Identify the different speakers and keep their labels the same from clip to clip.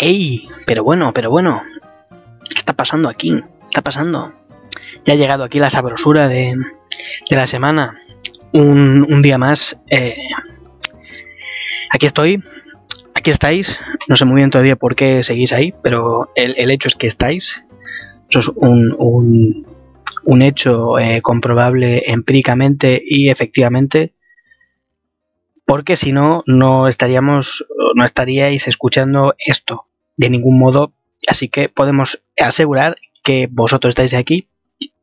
Speaker 1: ¡Ey! Pero bueno, pero bueno. ¿Qué está pasando aquí? ¿Qué está pasando? Ya ha llegado aquí la sabrosura de, de la semana. Un, un día más. eh, aquí estoy. Aquí estáis. No sé muy bien todavía por qué seguís ahí, pero el, el hecho es que estáis. Eso es un, un, un hecho eh, comprobable empíricamente y efectivamente. Porque si no, no estaríamos, no estaríais escuchando esto de ningún modo. Así que podemos asegurar que vosotros estáis aquí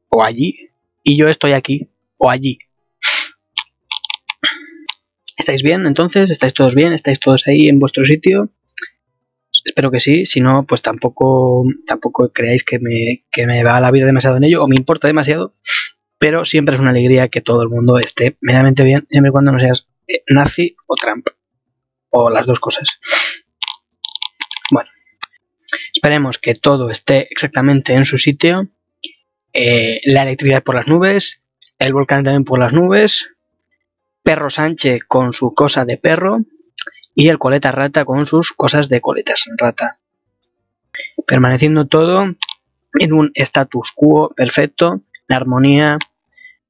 Speaker 1: o allí y yo estoy aquí o allí. ¿Estáis bien entonces? ¿Estáis todos bien? ¿Estáis todos ahí en vuestro sitio? Espero que sí, si no, pues tampoco, tampoco creáis que me, que me va la vida demasiado en ello o me importa demasiado, pero siempre es una alegría que todo el mundo esté medianamente bien, siempre y cuando no seas eh, nazi o Trump, o las dos cosas. Esperemos que todo esté exactamente en su sitio, eh, la electricidad por las nubes, el volcán también por las nubes, Perro Sánchez con su cosa de perro y el coleta rata con sus cosas de coletas rata. Permaneciendo todo en un status quo perfecto, la armonía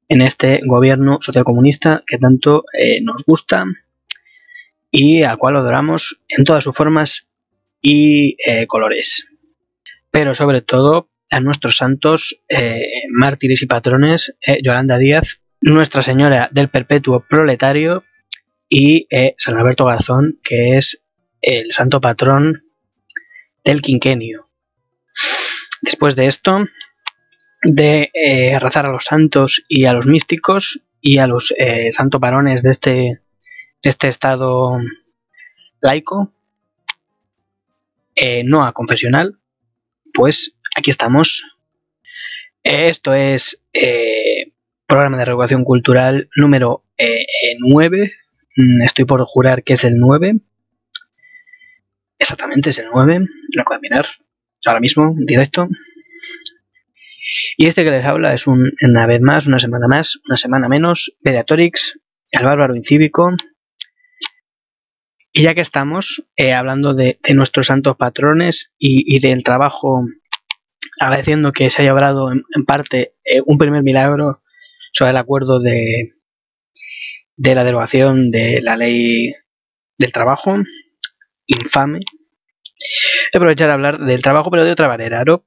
Speaker 1: en este gobierno socialcomunista que tanto eh, nos gusta y al cual adoramos en todas sus formas y eh, colores. Pero sobre todo a nuestros santos eh, mártires y patrones, eh, Yolanda Díaz, Nuestra Señora del Perpetuo Proletario y San Alberto Garzón, que es el santo patrón del quinquenio. Después de esto, de abrazar a los santos y a los místicos y a los eh, santo varones de este, de este estado laico, eh, no a confesional, pues aquí estamos. Esto es eh, programa de regulación cultural número eh, 9. Mm, Estoy por jurar que es el 9. Exactamente, es el 9. Lo de mirar ahora mismo, directo. Y este que les habla es un, una vez más, una semana más, una semana menos, Pediatorix, el bárbaro incívico. Y ya que estamos eh, hablando de, nuestros santos patrones y, y del trabajo, agradeciendo que se haya obrado en, parte eh, un primer milagro sobre el acuerdo de, de la derogación de la ley del trabajo, infame. Voy a aprovechar a hablar del trabajo, pero de otra manera, ¿no?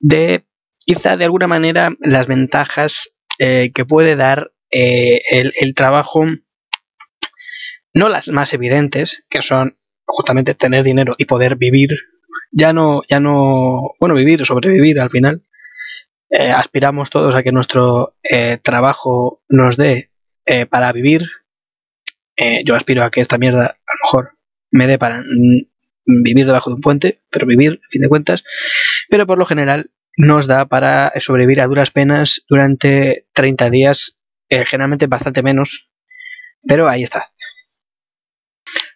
Speaker 1: De quizá de alguna manera las ventajas eh, que puede dar el, el trabajo, no las más evidentes, que son justamente tener dinero y poder vivir, ya no, ya no, bueno, vivir, sobrevivir al final. Eh, aspiramos todos a que nuestro eh, trabajo nos dé eh, para vivir. Eh, yo aspiro a que esta mierda a lo mejor me dé para vivir debajo de un puente, pero vivir, a fin de cuentas. Pero por lo general nos da para sobrevivir a duras penas durante 30 días, eh, generalmente bastante menos, pero ahí está.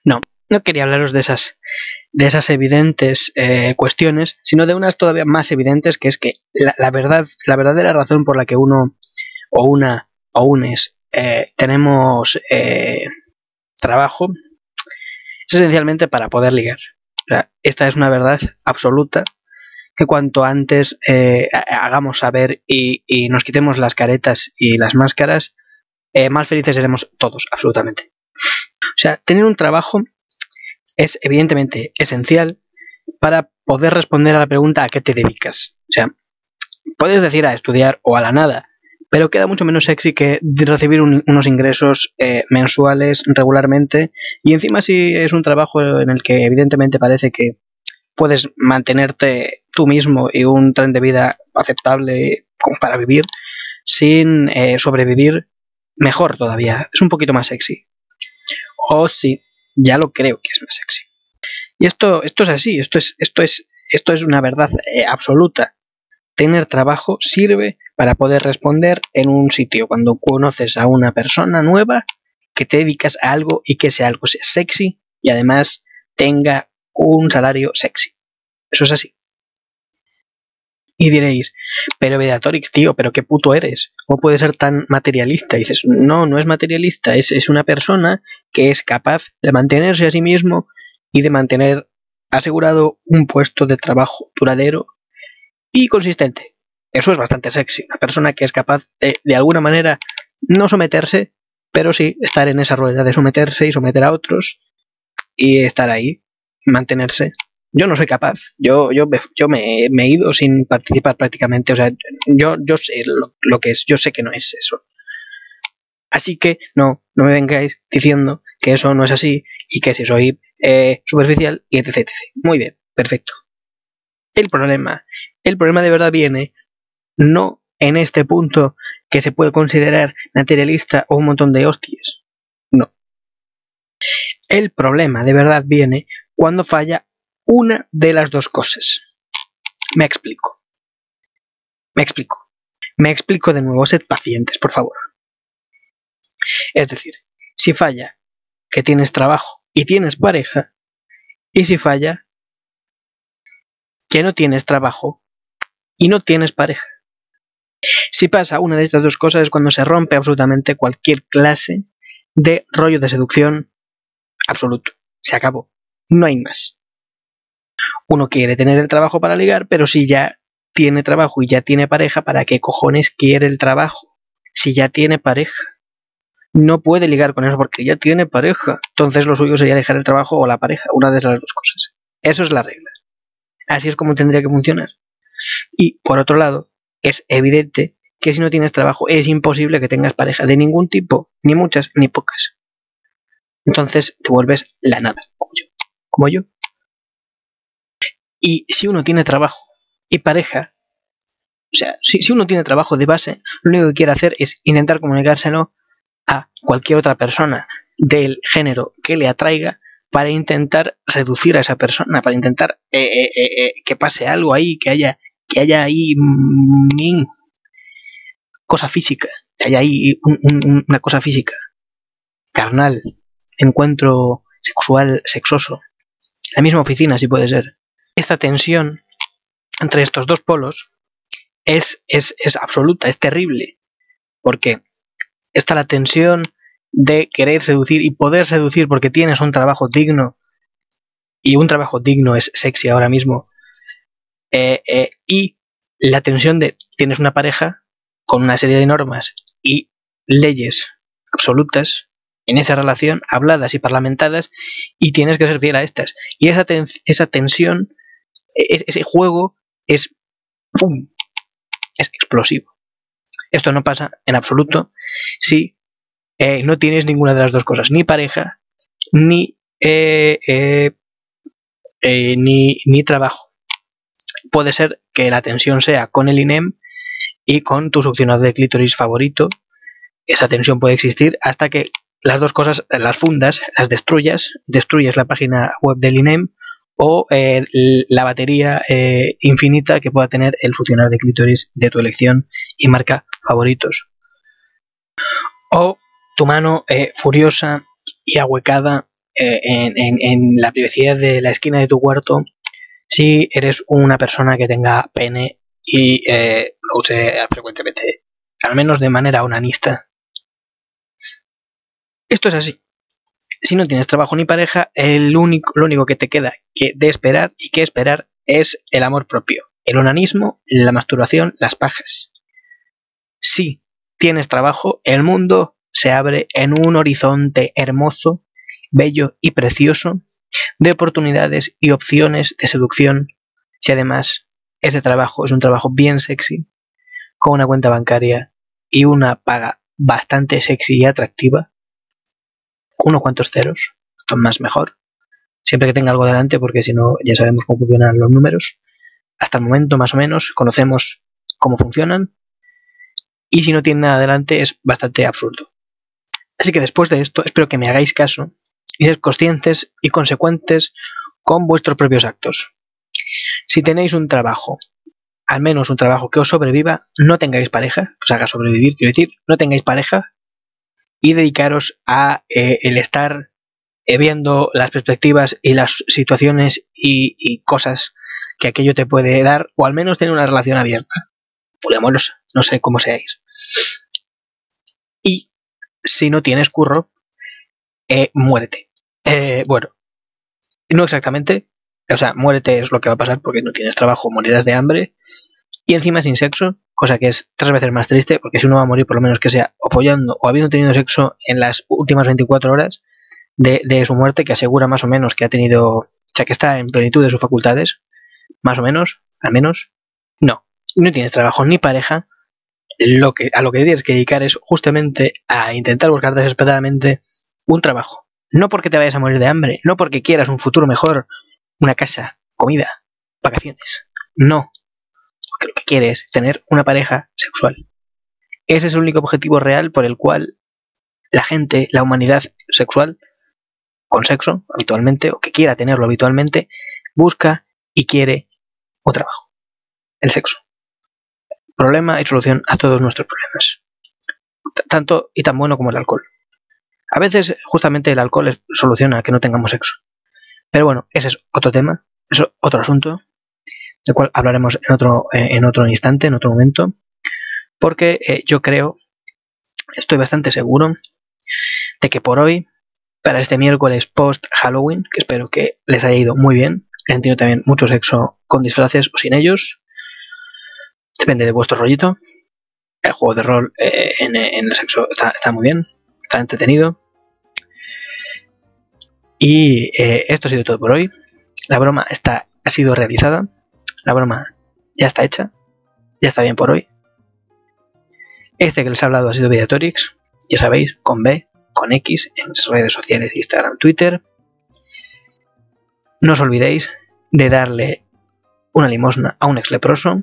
Speaker 1: No, no quería hablaros de esas, de esas evidentes eh, cuestiones, sino de unas todavía más evidentes, que es que la, la verdad, la verdadera razón por la que uno o una o unes eh, tenemos eh, trabajo es esencialmente para poder ligar. O sea, esta es una verdad absoluta que cuanto antes eh, ha- hagamos saber y, y nos quitemos las caretas y las máscaras, eh, más felices seremos todos, absolutamente. O sea, tener un trabajo es evidentemente esencial para poder responder a la pregunta a qué te dedicas. O sea, puedes decir a estudiar o a la nada, pero queda mucho menos sexy que recibir un- unos ingresos eh, mensuales regularmente y encima si es un trabajo en el que evidentemente parece que puedes mantenerte tú mismo y un tren de vida aceptable para vivir sin eh, sobrevivir, mejor todavía, es un poquito más sexy. O sí, ya lo creo que es más sexy. Y esto, esto es así, esto es, esto es, esto es una verdad eh, absoluta. Tener trabajo sirve para poder responder en un sitio. Cuando conoces a una persona nueva, que te dedicas a algo y que ese algo sea sexy y además tenga un salario sexy. Eso es así. Y diréis, pero Vedatorix, tío, pero qué puto eres. ¿Cómo puedes ser tan materialista? Y dices, no, no es materialista, es, es una persona que es capaz de mantenerse a sí mismo y de mantener asegurado un puesto de trabajo duradero y consistente. Eso es bastante sexy. Una persona que es capaz de, de alguna manera, no someterse, pero sí estar en esa rueda de someterse y someter a otros y estar ahí, mantenerse. Yo no soy capaz. Yo, yo, yo me, he ido sin participar prácticamente. O sea, yo, yo sé lo, que es. Yo sé que no es eso. Así que no, no me vengáis diciendo que eso no es así y que si soy eh, superficial y etc, etc. Muy bien, perfecto. El problema, el problema de verdad viene no en este punto que se puede considerar materialista o un montón de hostias. No. El problema de verdad viene cuando falla una de las dos cosas. Me explico. Me explico. Me explico de nuevo, sed pacientes, por favor. Es decir, si falla que tienes trabajo y tienes pareja, y si falla que no tienes trabajo y no tienes pareja. Si pasa una de estas dos cosas es cuando se rompe absolutamente cualquier clase de rollo de seducción absoluto. Se acabó. No hay más. Uno quiere tener el trabajo para ligar, pero si ya tiene trabajo y ya tiene pareja, ¿para qué cojones quiere el trabajo? Si ya tiene pareja. No puede ligar con eso porque ya tiene pareja. Entonces lo suyo sería dejar el trabajo o la pareja, una de esas dos cosas. Eso es la regla. Así es como tendría que funcionar. Y por otro lado, es evidente que si no tienes trabajo es imposible que tengas pareja de ningún tipo, ni muchas ni pocas. Entonces te vuelves la nada, como yo. Como yo. Y si uno tiene trabajo y pareja, o sea, si, si, uno tiene trabajo de base, lo único que quiere hacer es intentar comunicárselo a cualquier otra persona del género que le atraiga para intentar reducir a esa persona, para intentar eh, eh, eh, eh que pase algo ahí, que haya, que haya ahí mm, cosa física, que haya ahí un, una cosa física, carnal, encuentro sexual, sexoso, la misma oficina si puede ser esta tensión entre estos dos polos es, es, es absoluta, es terrible, porque está la tensión de querer seducir y poder seducir porque tienes un trabajo digno y un trabajo digno es sexy ahora mismo eh, eh, y la tensión de tienes una pareja con una serie de normas y leyes absolutas en esa relación habladas y parlamentadas y tienes que ser fiel a estas. Y esa, ten esa tensión e-, ese juego es ¡pum! es explosivo. Esto no pasa en absoluto si eh, no tienes ninguna de las dos cosas, ni pareja, ni, eh, eh, eh ni, ni trabajo. Puede ser que la tensión sea con el INEM y con tu succionador de clítoris favorito. Esa tensión puede existir hasta que las dos cosas, las fundas, las destruyas, destruyes la página web del INEM o eh, la batería eh, infinita que pueda tener el funcionar de clítoris de tu elección y marca favoritos. O tu mano eh, furiosa y ahuecada en, la privacidad de la esquina de tu cuarto si eres una persona que tenga pene y lo use frecuentemente, al menos de manera onanista. Esto es así si no tienes trabajo ni pareja, el único, lo único que te queda de esperar y que esperar es el amor propio, el onanismo, la masturbación, las pajas. Si tienes trabajo, el mundo se abre en un horizonte hermoso, bello y precioso de oportunidades y opciones de seducción. Si además ese trabajo es un trabajo bien sexy, con una cuenta bancaria y una paga bastante sexy y atractiva, unos cuantos ceros, más mejor. Siempre que tenga algo delante, porque si no ya sabemos cómo funcionan los números. Hasta el momento, más o menos, conocemos cómo funcionan. Y si no tiene nada delante, es bastante absurdo. Así que después de esto, espero que me hagáis caso y ser conscientes y consecuentes con vuestros propios actos. Si tenéis un trabajo, al menos un trabajo que os sobreviva, no tengáis pareja, que os haga sobrevivir, quiero decir, no tengáis pareja, y dedicaros a eh, el estar viendo las perspectivas y las situaciones y, y, cosas que aquello te puede dar, o al menos tener una relación abierta. Poliamorosa, no sé cómo seáis. Y si no tienes curro, eh, muérete. Eh, bueno, no exactamente, O sea, muérete es lo que va a pasar porque no tienes trabajo, morirás de hambre. Y encima sin sexo, cosa que es tres veces más triste, porque si uno va a morir, por lo menos que sea o follando o habiendo tenido sexo en las últimas 24 horas de, de su muerte, que asegura más o menos que ha tenido, o sea, que está en plenitud de sus facultades, más o menos, al menos, no. No tienes trabajo ni pareja, lo que, a lo que tienes que dedicar es justamente a intentar buscar desesperadamente un trabajo. No porque te vayas a morir de hambre, no porque quieras un futuro mejor, una casa, comida, vacaciones. No. Porque lo que quieres es tener una pareja sexual. Ese es el único objetivo real por el cual la gente, la humanidad sexual, con sexo habitualmente, o que quiera tenerlo habitualmente, busca y quiere un trabajo. El sexo. Problema y solución a todos nuestros problemas. Tanto y tan bueno como el alcohol. A veces justamente el alcohol soluciona que no tengamos sexo. Pero bueno, ese es otro tema, es otro asunto, del cual hablaremos en otro, eh, en otro instante, en otro momento, porque eh, yo creo, estoy bastante seguro, de que por hoy, para este miércoles post Halloween, que espero que les haya ido muy bien, he tenido también mucho sexo con disfraces o sin ellos, depende de vuestro rollito. El juego de rol eh, en, el sexo está muy bien, está entretenido. Y eh, esto ha sido todo por hoy. La broma está, ha sido realizada. La broma ya está hecha. Ya está bien por hoy. Este que les he hablado ha sido Videatorix. Ya sabéis, con B, con X, en redes sociales, Instagram, Twitter. No os olvidéis de darle una limosna a un ex leproso.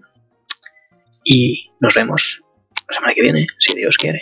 Speaker 1: Y nos vemos la semana que viene, si Dios quiere.